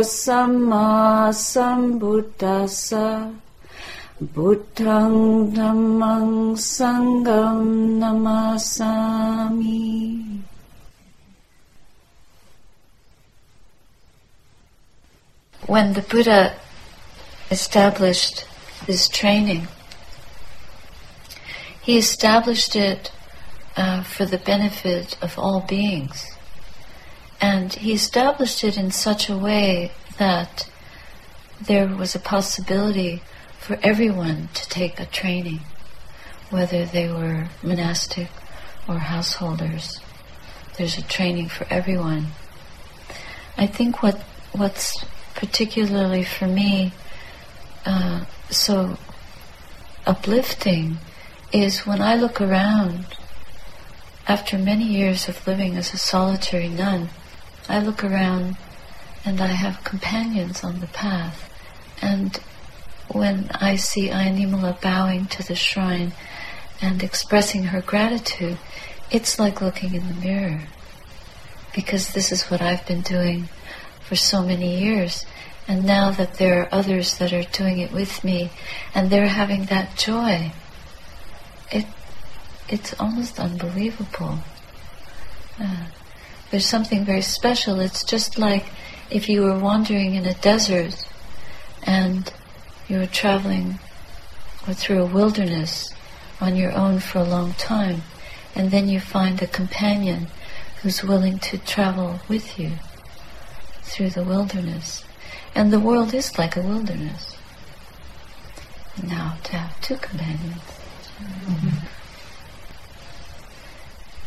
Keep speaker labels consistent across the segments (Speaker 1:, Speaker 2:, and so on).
Speaker 1: samma sambuddhassa buddhang dhammang sangham namasami. When the buddha established this training he established it uh, for the benefit of all beings and he established it in such a way that there was a possibility for everyone to take a training, whether they were monastic or householders. There's a training for everyone. I think what what's particularly for me uh, so uplifting is when I look around after many years of living as a solitary nun I look around and I have companions on the path. And when I see Ayya Nimala bowing to the shrine and expressing her gratitude, it's like looking in the mirror. Because this is what I've been doing for so many years. And now that there are others that are doing it with me and they're having that joy, it it's almost unbelievable. Uh, there's something very special. It's just like if you were wandering in a desert and you were traveling through a wilderness on your own for a long time, and then you find a companion who's willing to travel with you through the wilderness. And the world is like a wilderness. And now to have two companions. Mm-hmm.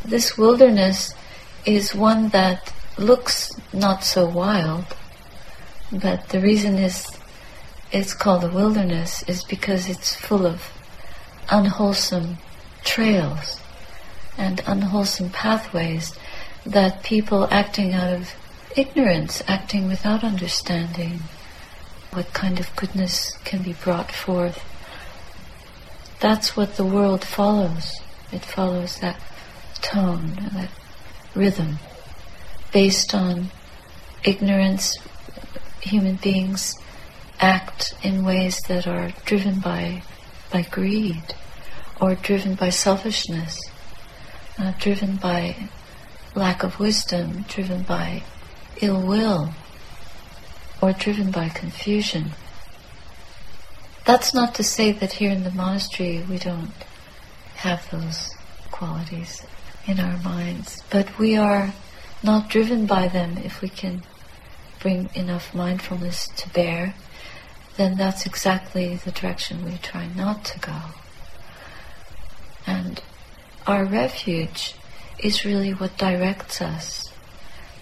Speaker 1: This wilderness is one that looks not so wild, but the reason is it's called a wilderness is because it's full of unwholesome trails and unwholesome pathways that people acting out of ignorance, acting without understanding what kind of goodness can be brought forth. That's what the world follows. It follows that tone, that rhythm based on ignorance. Human beings act in ways that are driven by by greed or driven by selfishness, uh, driven by lack of wisdom, driven by ill will, or driven by confusion. That's not to say that here in the monastery we don't have those qualities in our minds, but we are not driven by them if we can bring enough mindfulness to bear, then that's exactly the direction we try not to go. And our refuge is really what directs us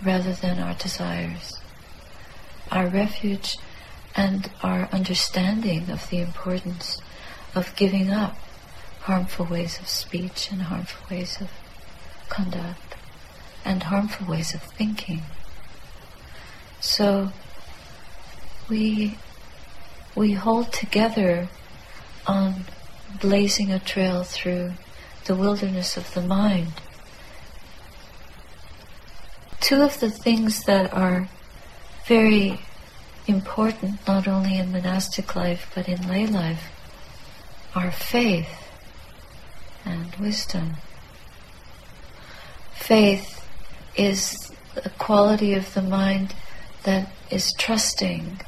Speaker 1: rather than our desires. Our refuge and our understanding of the importance of giving up harmful ways of speech and harmful ways of conduct and harmful ways of thinking. So we we hold together on blazing a trail through the wilderness of the mind. Two of the things that are very important not only in monastic life but in lay life are faith and wisdom. Faith is a quality of the mind that is trusting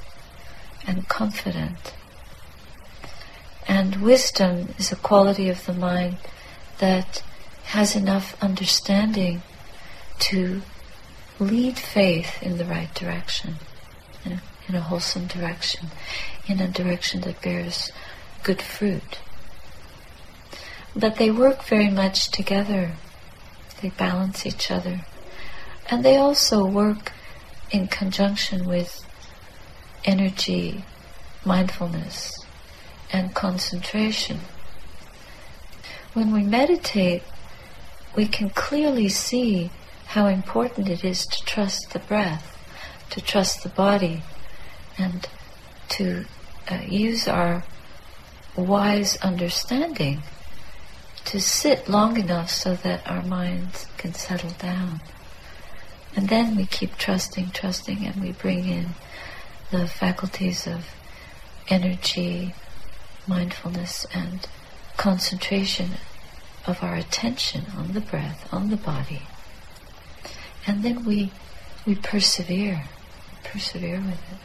Speaker 1: and confident. And wisdom is a quality of the mind that has enough understanding to lead faith in the right direction, in a, in a wholesome direction, in a direction that bears good fruit. But they work very much together they balance each other. And they also work in conjunction with energy mindfulness and concentration. When we meditate, we can clearly see how important it is to trust the breath, to trust the body, and to uh, use our wise understanding to sit long enough so that our minds can settle down. And then we keep trusting, trusting, and we bring in the faculties of energy, mindfulness, and concentration of our attention on the breath, on the body. And then we, we persevere, persevere with it.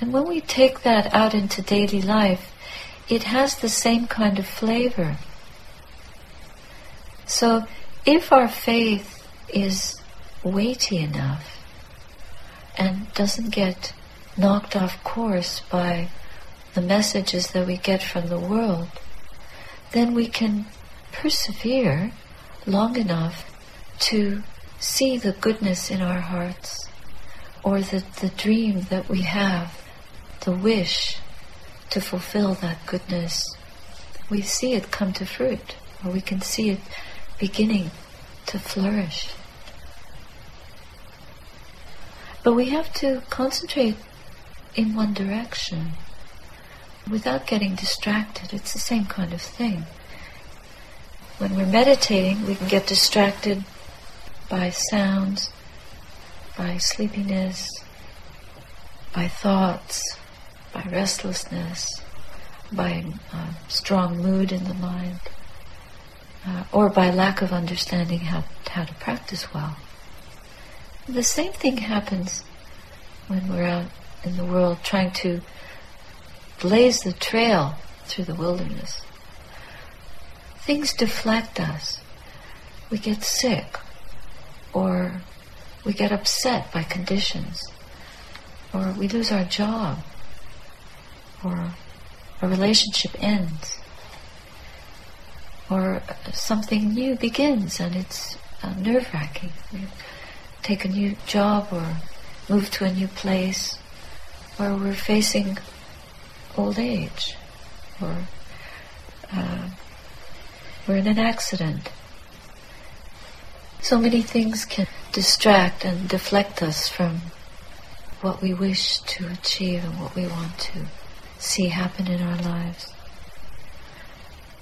Speaker 1: And when we take that out into daily life, it has the same kind of flavor. So if our faith is weighty enough and doesn't get knocked off course by the messages that we get from the world, then we can persevere long enough to see the goodness in our hearts or the, the dream that we have, the wish to fulfill that goodness. We see it come to fruit, or we can see it beginning to flourish. But we have to concentrate in one direction without getting distracted. It's the same kind of thing. When we're meditating, we can get distracted by sounds, by sleepiness, by thoughts, by restlessness, by uh, strong mood in the mind, uh, or by lack of understanding how, how to practice well. The same thing happens when we're out in the world trying to blaze the trail through the wilderness. Things deflect us. We get sick, or we get upset by conditions, or we lose our job, or a relationship ends, or something new begins and it's uh, nerve wracking. We take a new job or move to a new place, or we're facing old age, or uh, we're in an accident. So many things can distract and deflect us from what we wish to achieve and what we want to see happen in our lives.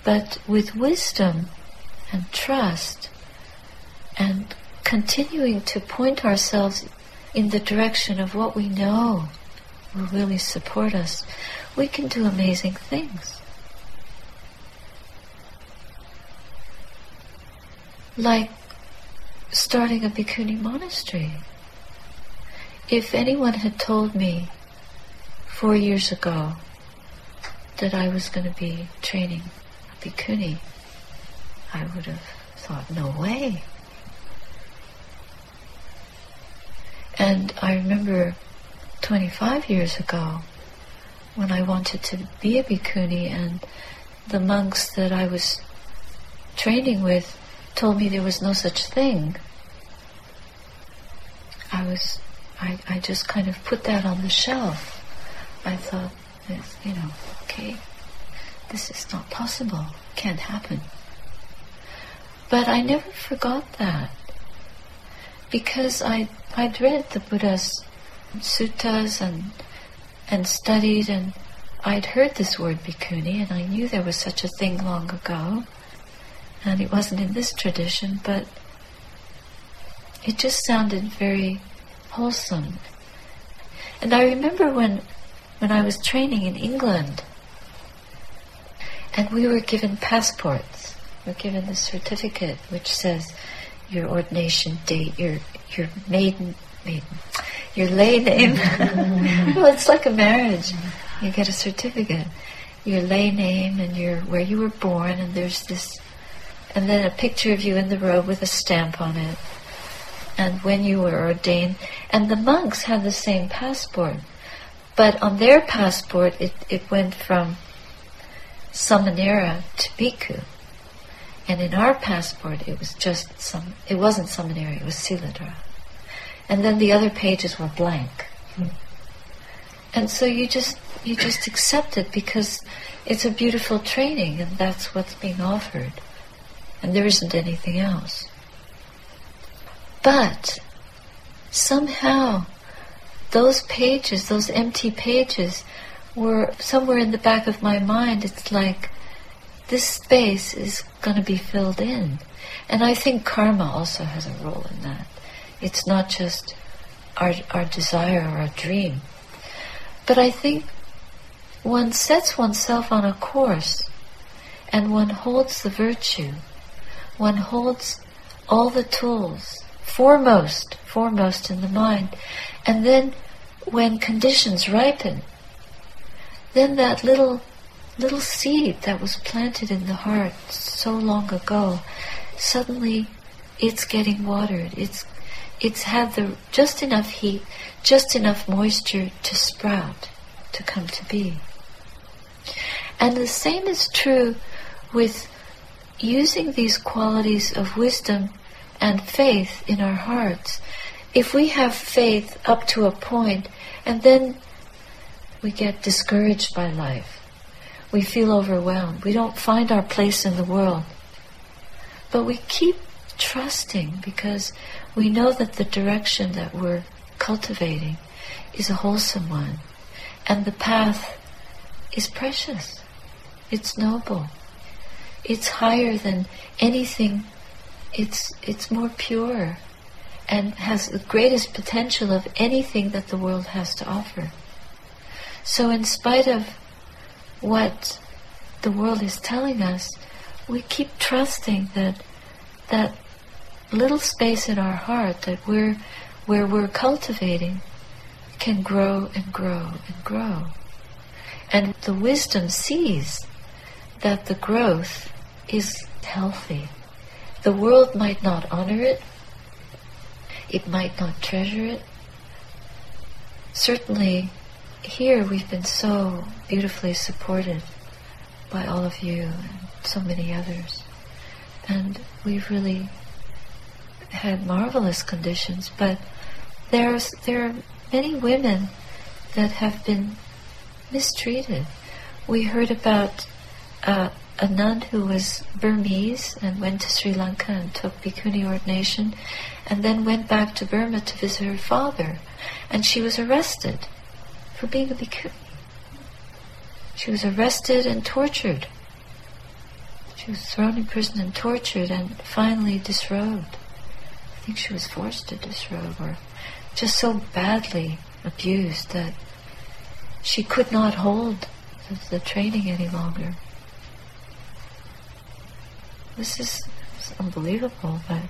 Speaker 1: But with wisdom and trust and continuing to point ourselves in the direction of what we know will really support us, we can do amazing things. Like starting a bhikkhuni monastery. If anyone had told me four years ago that I was going to be training a bhikkhuni, I would have thought, no way. And I remember 25 years ago when I wanted to be a bhikkhuni and the monks that I was training with told me there was no such thing. I was, I, I just kind of put that on the shelf. I thought, you know, okay, this is not possible, can't happen. But I never forgot that. Because I I'd read the Buddha's suttas and and studied and I'd heard this word bhikkhuni and I knew there was such a thing long ago. And it wasn't in this tradition but it just sounded very wholesome. And I remember when when I was training in England. And we were given passports. We are given the certificate which says your ordination date, your your maiden maiden your lay name. well, it's like a marriage. You get a certificate. Your lay name and your where you were born, and there's this, and then a picture of you in the robe with a stamp on it, and when you were ordained. And the monks have the same passport. But on their passport, it, it went from Samanera to Bhikkhu. And in our passport, it was just some, it wasn't Samanera, it was Siladhara. And then the other pages were blank. Hmm. and so you just you just accept it because it's a beautiful training and that's what's being offered. And there isn't anything else. But somehow those pages, those empty pages, were somewhere in the back of my mind. It's like this space is going to be filled in. And I think karma also has a role in that. It's not just our, our desire or our dream. But I think one sets oneself on a course and one holds the virtue, one holds all the tools foremost, foremost in the mind. And then when conditions ripen, then that little little seed that was planted in the heart so long ago, suddenly it's getting watered. It's it's had the just enough heat, just enough moisture to sprout, to come to be. And the same is true with using these qualities of wisdom and faith in our hearts. If we have faith up to a point and then we get discouraged by life, we feel overwhelmed, we don't find our place in the world, but we keep trusting because we know that the direction that we're cultivating is a wholesome one and the path is precious. It's noble. It's higher than anything. It's, it's more pure and has the greatest potential of anything that the world has to offer. So in spite of what the world is telling us, we keep trusting that that little space in our heart that we're where we're cultivating can grow and grow and grow. And the wisdom sees that the growth is healthy. The world might not honor it, it might not treasure it. Certainly, here we've been so beautifully supported by all of you and so many others. And we've really had marvelous conditions, but there's there are many women that have been mistreated. We heard about uh, a nun who was Burmese and went to Sri Lanka and took bhikkhuni ordination, and then went back to Burma to visit her father, and she was arrested for being a bhikkhuni. She was arrested and tortured. She was thrown in prison and tortured and finally disrobed. I think she was forced to disrobe or just so badly abused that she could not hold the, the training any longer. This is unbelievable, but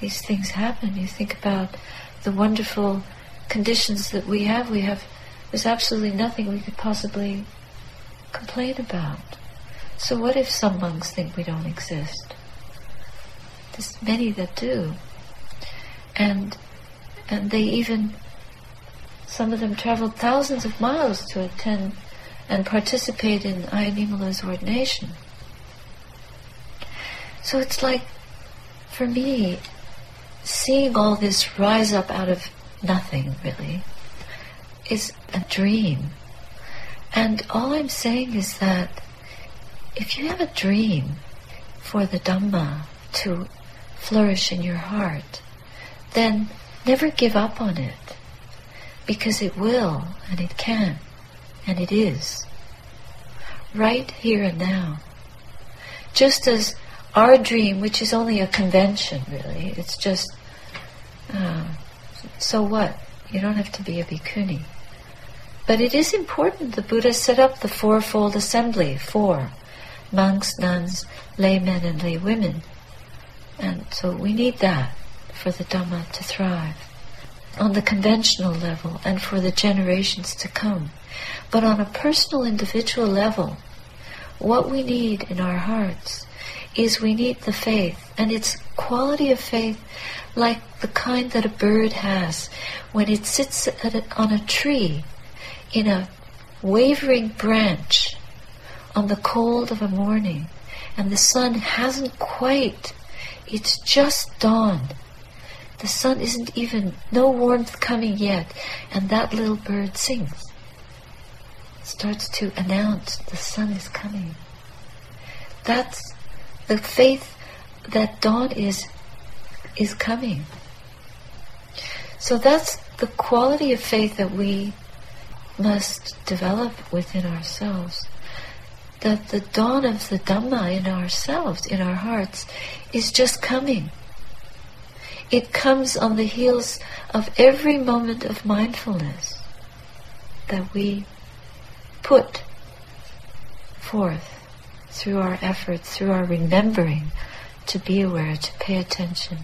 Speaker 1: these things happen. You think about the wonderful conditions that we have. We have there's absolutely nothing we could possibly complain about. So what if some monks think we don't exist? There's many that do. And and they even some of them traveled thousands of miles to attend and participate in Ayya Nimala's ordination. So it's like, for me, seeing all this rise up out of nothing, really, is a dream. And all I'm saying is that if you have a dream for the Dhamma to flourish in your heart, then never give up on it. Because it will, and it can, and it is. Right here and now. Just as our dream, which is only a convention, really, it's just, uh, so what? You don't have to be a bhikkhuni. But it is important. The Buddha set up the fourfold assembly for monks, nuns, laymen, and laywomen. And so we need that for the Dhamma to thrive on the conventional level and for the generations to come. But on a personal, individual level, what we need in our hearts is we need the faith. And it's quality of faith like the kind that a bird has when it sits a, on a tree in a wavering branch on the cold of a morning and the sun hasn't quite, it's just dawned the sun isn't even, no warmth coming yet, and that little bird sings. starts to announce the sun is coming. That's the faith that dawn is is coming. So that's the quality of faith that we must develop within ourselves. That the dawn of the Dhamma in ourselves, in our hearts, is just coming. It comes on the heels of every moment of mindfulness that we put forth through our efforts, through our remembering to be aware, to pay attention,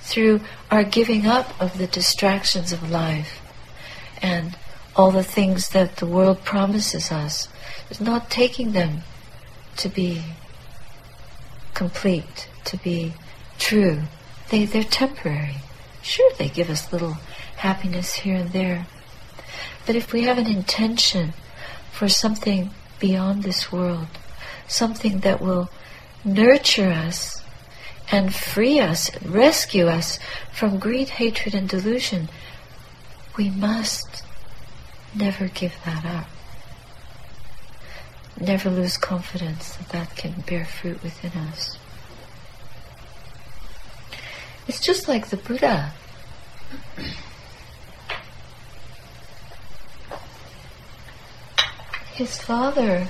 Speaker 1: through our giving up of the distractions of life and all the things that the world promises us, is not taking them to be complete, to be true. They, they're temporary. Sure, they give us little happiness here and there. But if we have an intention for something beyond this world, something that will nurture us and free us, rescue us from greed, hatred, and delusion, we must never give that up. Never lose confidence that that can bear fruit within us. It's just like the Buddha. His father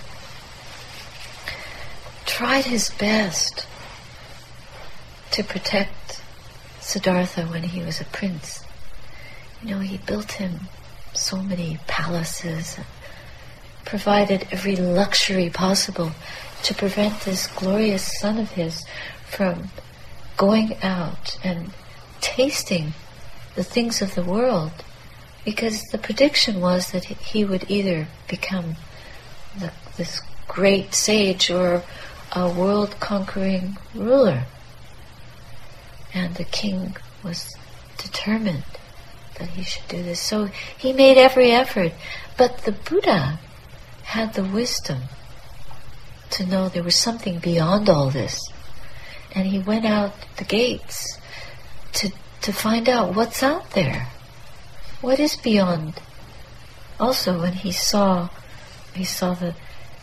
Speaker 1: tried his best to protect Siddhartha when he was a prince. You know, he built him so many palaces, provided every luxury possible to prevent this glorious son of his from going out and tasting the things of the world because the prediction was that he would either become the, this great sage or a world conquering ruler. And the king was determined that he should do this. So he made every effort. But the Buddha had the wisdom to know there was something beyond all this. And he went out the gates to, to find out what's out there. What is beyond? Also, when he saw, he saw the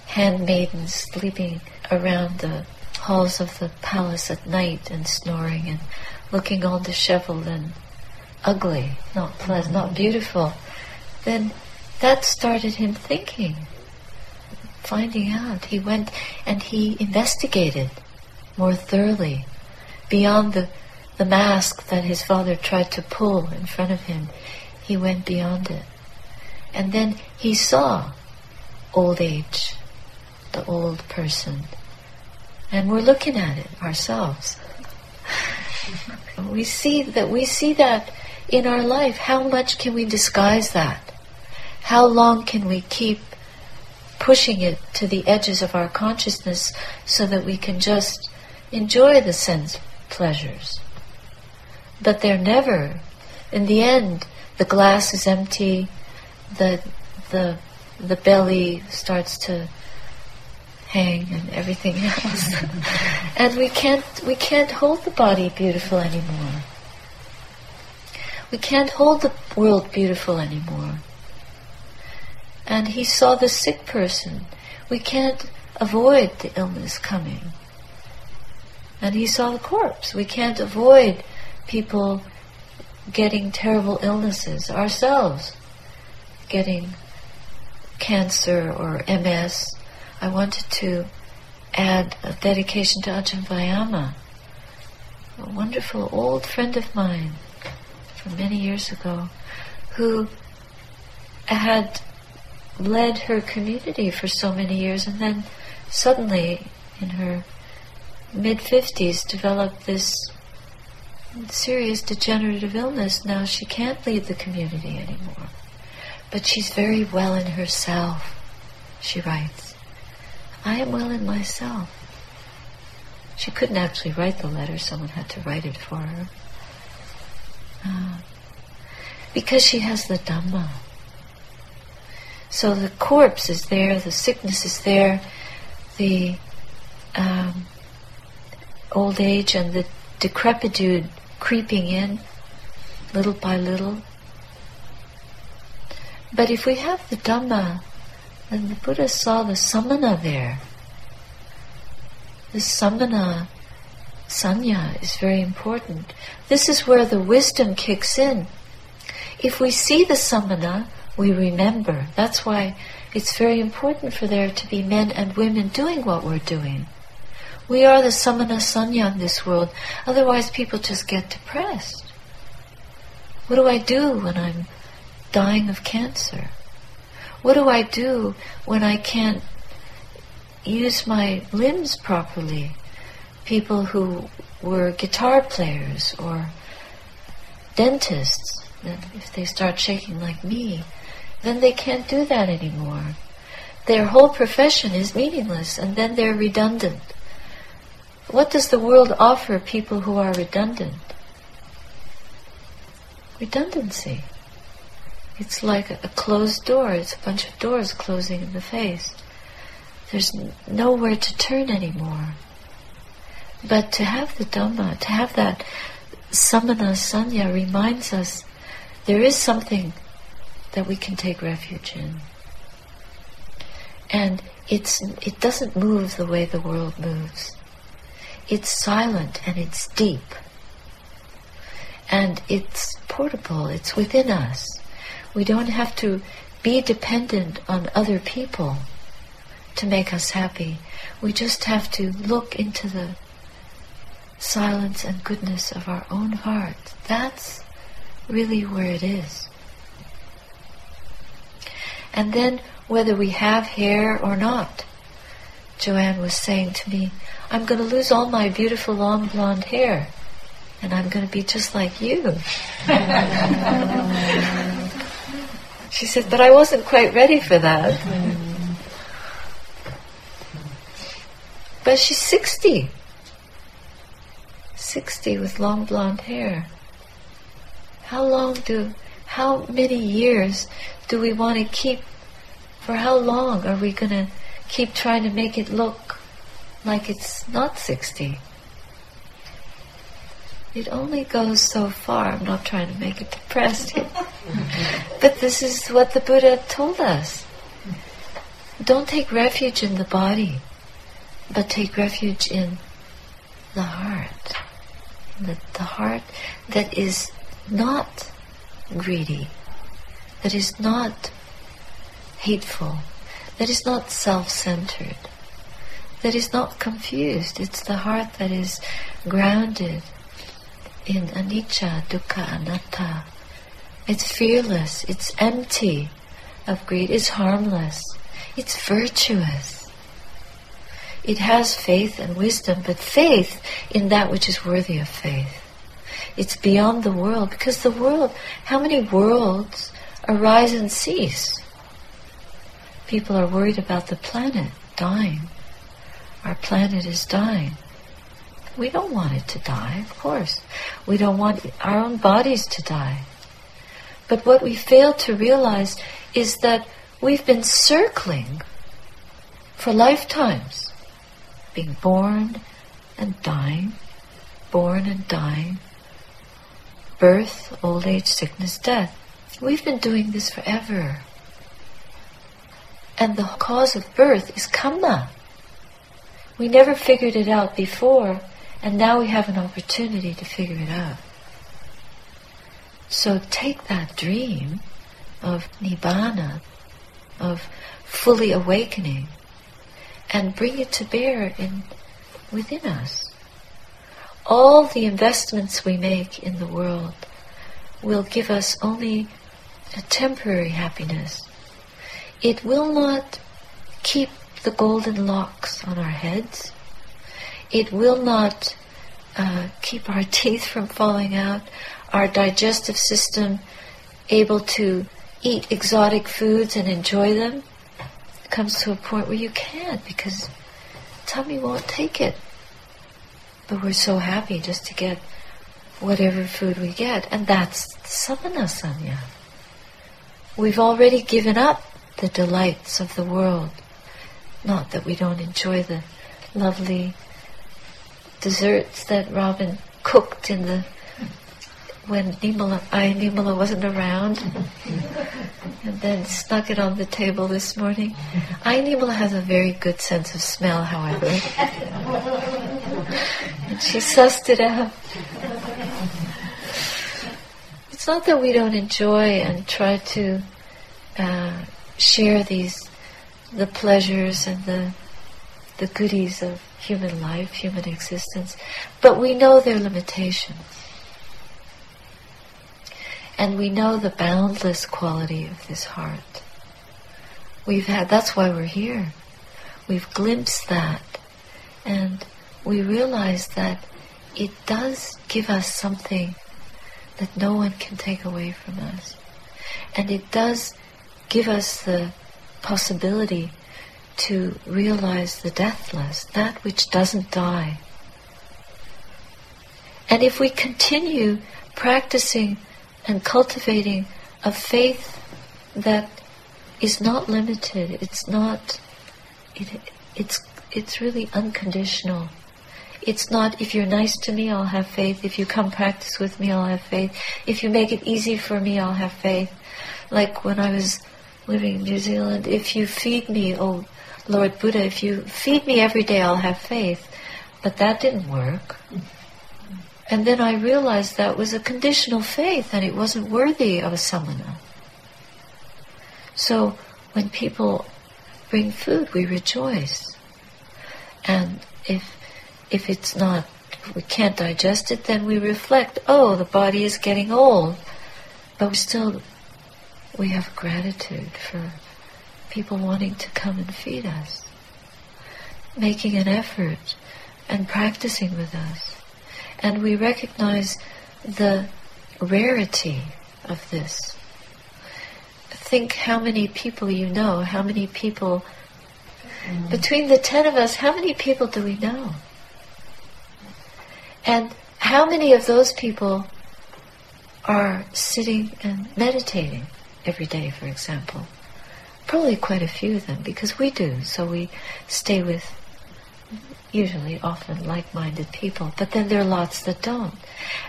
Speaker 1: handmaidens sleeping around the halls of the palace at night and snoring and looking all disheveled and ugly, not pleasant, not beautiful, then that started him thinking, finding out. He went and he investigated more thoroughly beyond the, the mask that his father tried to pull in front of him. He went beyond it. And then he saw old age, the old person, and we're looking at it ourselves. we see that we see that in our life. How much can we disguise that? How long can we keep pushing it to the edges of our consciousness so that we can just enjoy the sense pleasures? But they're never. In the end, the glass is empty. The the the belly starts to hang and everything else. and we can't we can't hold the body beautiful anymore. We can't hold the world beautiful anymore. And he saw the sick person. We can't avoid the illness coming. And he saw the corpse. We can't avoid people getting terrible illnesses ourselves, getting cancer or MS I wanted to add a dedication to Ajahn Vayama, a wonderful old friend of mine from many years ago, who had led her community for so many years and then suddenly in her mid 50s developed this serious degenerative illness. Now she can't lead the community anymore. But she's very well in herself, she writes. I am well in myself. She couldn't actually write the letter, someone had to write it for her. Uh, because she has the Dhamma. So the corpse is there, the sickness is there, the um, old age and the decrepitude creeping in little by little. But if we have the Dhamma, And the Buddha saw the samana there. The samana sanya is very important. This is where the wisdom kicks in. If we see the samana, we remember. That's why it's very important for there to be men and women doing what we're doing. We are the samana sanya in this world. Otherwise, people just get depressed. What do I do when I'm dying of cancer? What do I do when I can't use my limbs properly? People who were guitar players or dentists, if they start shaking like me, then they can't do that anymore. Their whole profession is meaningless and then they're redundant. What does the world offer people who are redundant? Redundancy. It's like a closed door. It's a bunch of doors closing in the face. There's nowhere to turn anymore. But to have the Dhamma, to have that samana sanya reminds us there is something that we can take refuge in. And it's, it doesn't move the way the world moves. It's silent and it's deep. And it's portable, it's within us. We don't have to be dependent on other people to make us happy. We just have to look into the silence and goodness of our own heart. That's really where it is. And then, whether we have hair or not, Joanne was saying to me, I'm going to lose all my beautiful long blonde hair, and I'm going to be just like you. She said, but I wasn't quite ready for that. But she's 60. 60 with long blonde hair. How long do, how many years do we want to keep, for how long are we going to keep trying to make it look like it's not 60? It only goes so far. I'm not trying to make it depressing. but this is what the Buddha told us. Don't take refuge in the body, but take refuge in the heart. The, the heart that is not greedy, that is not hateful, that is not self centered, that is not confused. It's the heart that is grounded in anicca, dukkha, anatta. It's fearless, it's empty of greed, it's harmless, it's virtuous. It has faith and wisdom, but faith in that which is worthy of faith. It's beyond the world, because the world, how many worlds arise and cease? People are worried about the planet dying. Our planet is dying. We don't want it to die, of course. We don't want our own bodies to die. But what we fail to realize is that we've been circling for lifetimes, being born and dying, born and dying, birth, old age, sickness, death. We've been doing this forever. And the cause of birth is karma. We never figured it out before, and now we have an opportunity to figure it out. So take that dream of nibbana, of fully awakening, and bring it to bear in within us. All the investments we make in the world will give us only a temporary happiness. It will not keep the golden locks on our heads. It will not uh, keep our teeth from falling out, our digestive system able to eat exotic foods and enjoy them. It comes to a point where you can't because tummy won't take it. But we're so happy just to get whatever food we get, and that's samana sanya. We've already given up the delights of the world. Not that we don't enjoy the lovely desserts that Robin cooked in the when Nimala, Ayya Nimala wasn't around. and then snuck it on the table this morning. Ayya Nimala has a very good sense of smell, however. and she sussed it out. It's not that we don't enjoy and try to uh, share these, the pleasures and the the goodies of human life, human existence, but we know their limitations. And we know the boundless quality of this heart. We've had, that's why we're here. We've glimpsed that. And we realize that it does give us something that no one can take away from us. And it does give us the possibility to realize the deathless, that which doesn't die. And if we continue practicing and cultivating a faith that is not limited. It's not. It, it's it's really unconditional. It's not if you're nice to me, I'll have faith. If you come practice with me, I'll have faith. If you make it easy for me, I'll have faith. Like when I was living in New Zealand, if you feed me, oh Lord Buddha, if you feed me every day, I'll have faith. But that didn't work. And then I realized that was a conditional faith and it wasn't worthy of a samana. So when people bring food, we rejoice. And if if it's not if we can't digest it, then we reflect, oh, the body is getting old. But we still we have gratitude for people wanting to come and feed us, making an effort and practicing with us and we recognize the rarity of this. Think how many people you know, how many people, mm. between the ten of us, how many people do we know? And how many of those people are sitting and meditating every day, for example? Probably quite a few of them, because we do. So we stay with usually often like-minded people, but then there are lots that don't.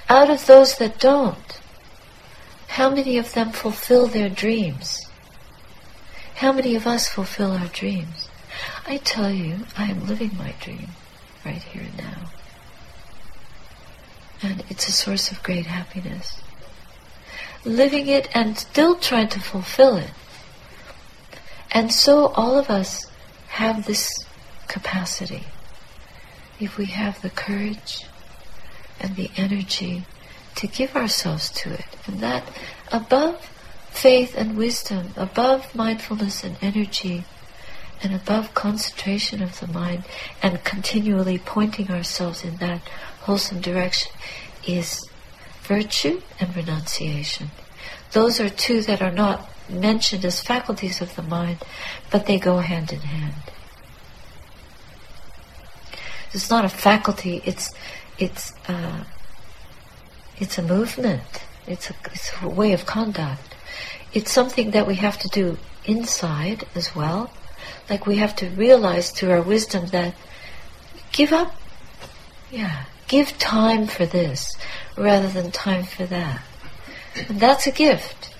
Speaker 1: Out of those that don't, how many of them fulfill their dreams? How many of us fulfill our dreams? I tell you, I am living my dream right here and now. And it's a source of great happiness. Living it and still trying to fulfill it. And so all of us have this capacity if we have the courage and the energy to give ourselves to it. And that above faith and wisdom, above mindfulness and energy, and above concentration of the mind and continually pointing ourselves in that wholesome direction is virtue and renunciation. Those are two that are not mentioned as faculties of the mind, but they go hand in hand. It's not a faculty. It's it's uh, it's a movement. It's a, it's a way of conduct. It's something that we have to do inside as well. Like we have to realize through our wisdom that give up. Yeah, give time for this rather than time for that. And that's a gift.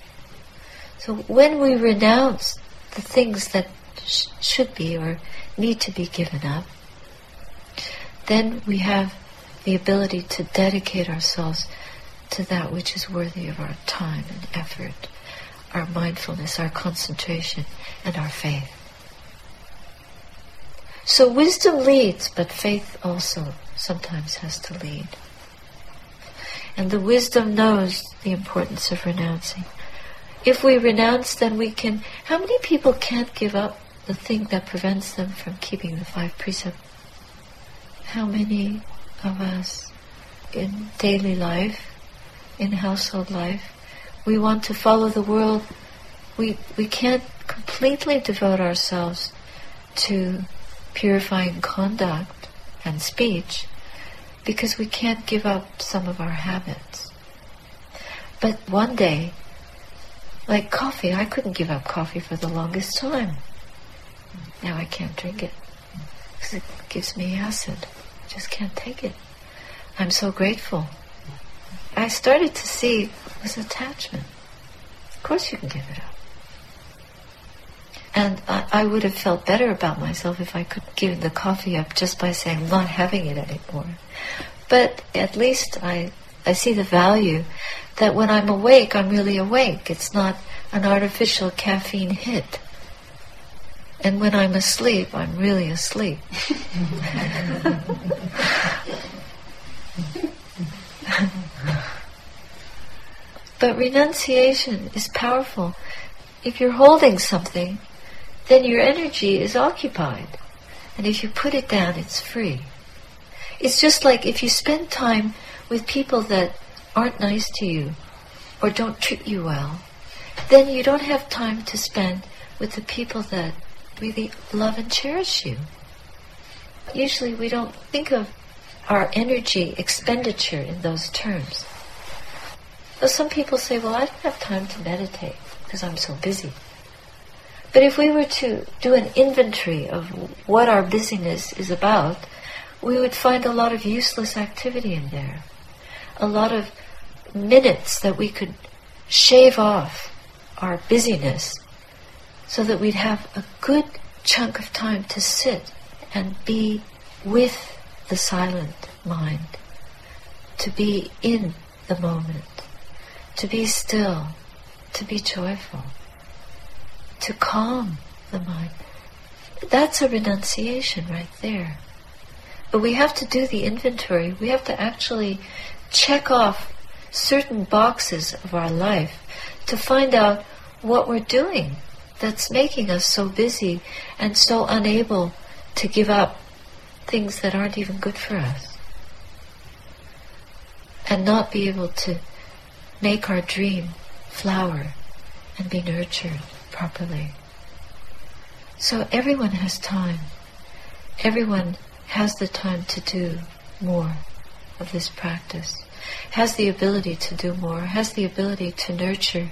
Speaker 1: So when we renounce the things that sh- should be or need to be given up, then we have the ability to dedicate ourselves to that which is worthy of our time and effort, our mindfulness, our concentration, and our faith. So wisdom leads, but faith also sometimes has to lead. And the wisdom knows the importance of renouncing. If we renounce, then we can. How many people can't give up the thing that prevents them from keeping the five precepts? how many of us in daily life, in household life, we want to follow the world. We, we can't completely devote ourselves to purifying conduct and speech because we can't give up some of our habits. But one day, like coffee, I couldn't give up coffee for the longest time. Now I can't drink it because it gives me acid I just can't take it. I'm so grateful. I started to see was attachment. Of course you can give it up. And I, I, would have felt better about myself if I could give the coffee up just by saying I'm not having it anymore. But at least I, I see the value that when I'm awake, I'm really awake. It's not an artificial caffeine hit. And when I'm asleep, I'm really asleep. but renunciation is powerful. If you're holding something, then your energy is occupied. And if you put it down, it's free. It's just like if you spend time with people that aren't nice to you or don't treat you well, then you don't have time to spend with the people that really love and cherish you. Usually we don't think of our energy expenditure in those terms. So some people say, well, I don't have time to meditate because I'm so busy. But if we were to do an inventory of what our busyness is about, we would find a lot of useless activity in there. A lot of minutes that we could shave off our busyness so that we'd have a good chunk of time to sit and be with the silent mind, to be in the moment, to be still, to be joyful to calm the mind. That's a renunciation right there. But we have to do the inventory. We have to actually check off certain boxes of our life to find out what we're doing that's making us so busy and so unable to give up things that aren't even good for us. And not be able to make our dream flower and be nurtured properly. So everyone has time. Everyone has the time to do more of this practice, has the ability to do more, has the ability to nurture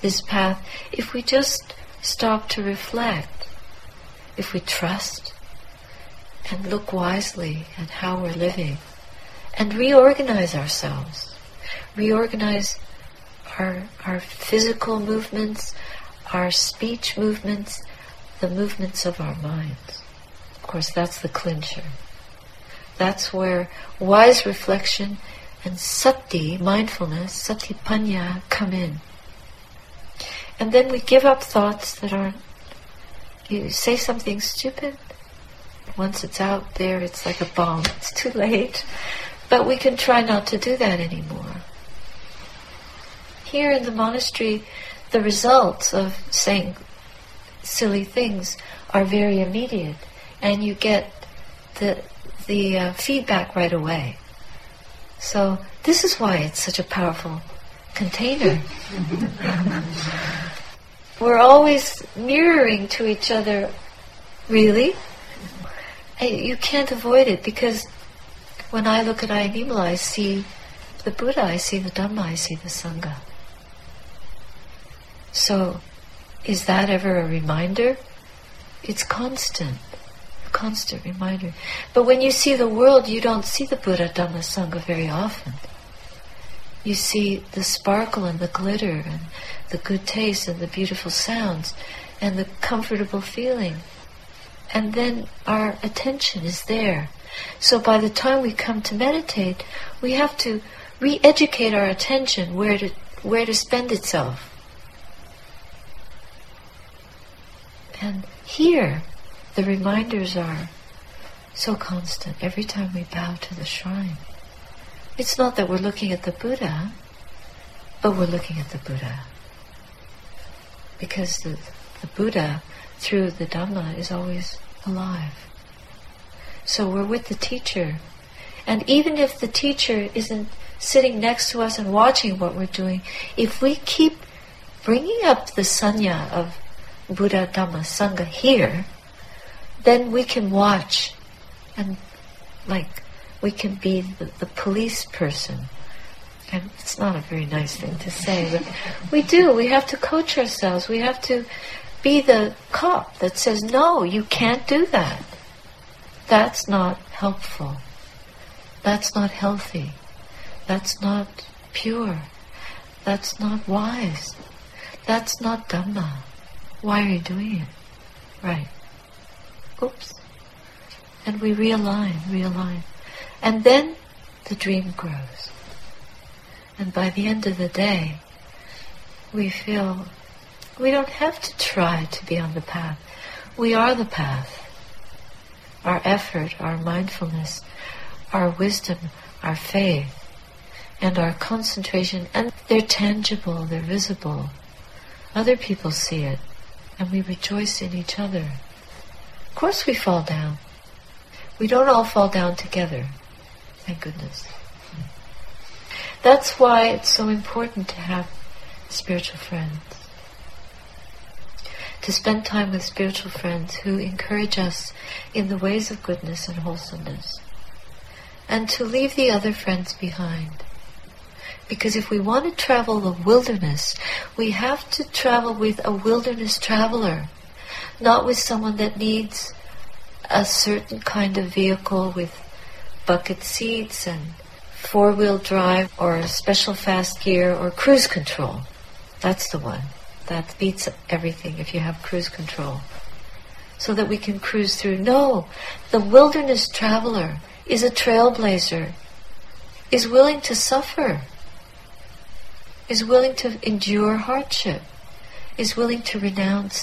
Speaker 1: this path if we just stop to reflect, if we trust and look wisely at how we're living and reorganize ourselves, reorganize our, our physical movements, our speech movements, the movements of our minds. Of course, that's the clincher. That's where wise reflection and sati, mindfulness, sati panya, come in. And then we give up thoughts that aren't. You say something stupid, once it's out there, it's like a bomb. It's too late. But we can try not to do that anymore. Here in the monastery, the results of saying silly things are very immediate, and you get the the uh, feedback right away. So this is why it's such a powerful container. We're always mirroring to each other. Really, you can't avoid it because when I look at Ayya Nimala, I see the Buddha, I see the Dhamma, I see the Sangha. So, is that ever a reminder? It's constant, constant reminder. But when you see the world, you don't see the Buddha Dhamma Sangha very often. You see the sparkle and the glitter and the good taste and the beautiful sounds and the comfortable feeling. And then our attention is there. So by the time we come to meditate, we have to re-educate our attention where to where to spend itself. And here, the reminders are so constant every time we bow to the shrine. It's not that we're looking at the Buddha, but we're looking at the Buddha. Because the, the Buddha, through the Dhamma, is always alive. So we're with the teacher. And even if the teacher isn't sitting next to us and watching what we're doing, if we keep bringing up the sanya of Buddha Dhamma Sangha here, then we can watch and like we can be the, the police person. And it's not a very nice thing to say, but we do. We have to coach ourselves. We have to be the cop that says, no, you can't do that. That's not helpful. That's not healthy. That's not pure. That's not wise. That's not Dhamma. Why are you doing it? Right. Oops. And we realign, realign. And then the dream grows. And by the end of the day, we feel we don't have to try to be on the path. We are the path. Our effort, our mindfulness, our wisdom, our faith, and our concentration, and they're tangible, they're visible. Other people see it, and we rejoice in each other. Course we fall down. We don't all fall down together. Thank goodness. That's why it's so important to have spiritual friends. To spend time with spiritual friends who encourage us in the ways of goodness and wholesomeness. And to leave the other friends behind. Because if we want to travel the wilderness, we have to travel with a wilderness traveler, not with someone that needs a certain kind of vehicle with bucket seats and four wheel drive or special fast gear or cruise control. That's the one. That beats everything if you have cruise control. So that we can cruise through. No, the wilderness traveler is a trailblazer, is willing to suffer, is willing to endure hardship, is willing to renounce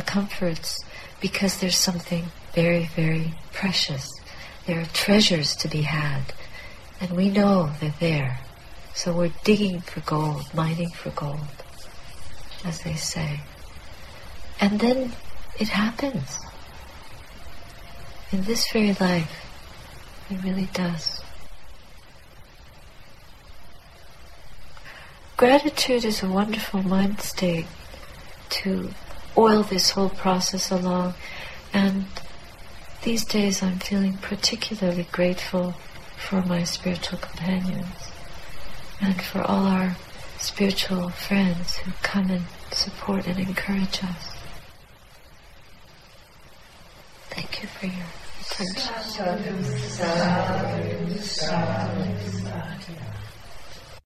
Speaker 1: the comforts because there's something very, very precious. There are treasures to be had, and we know they're there. So we're digging for gold, mining for gold as they say. And then it happens. In this very life, it really does. Gratitude is a wonderful mind state to oil this whole process along. And these days I'm feeling particularly grateful for my spiritual companions and for all our spiritual friends who come and support and encourage us. Thank you for your attention.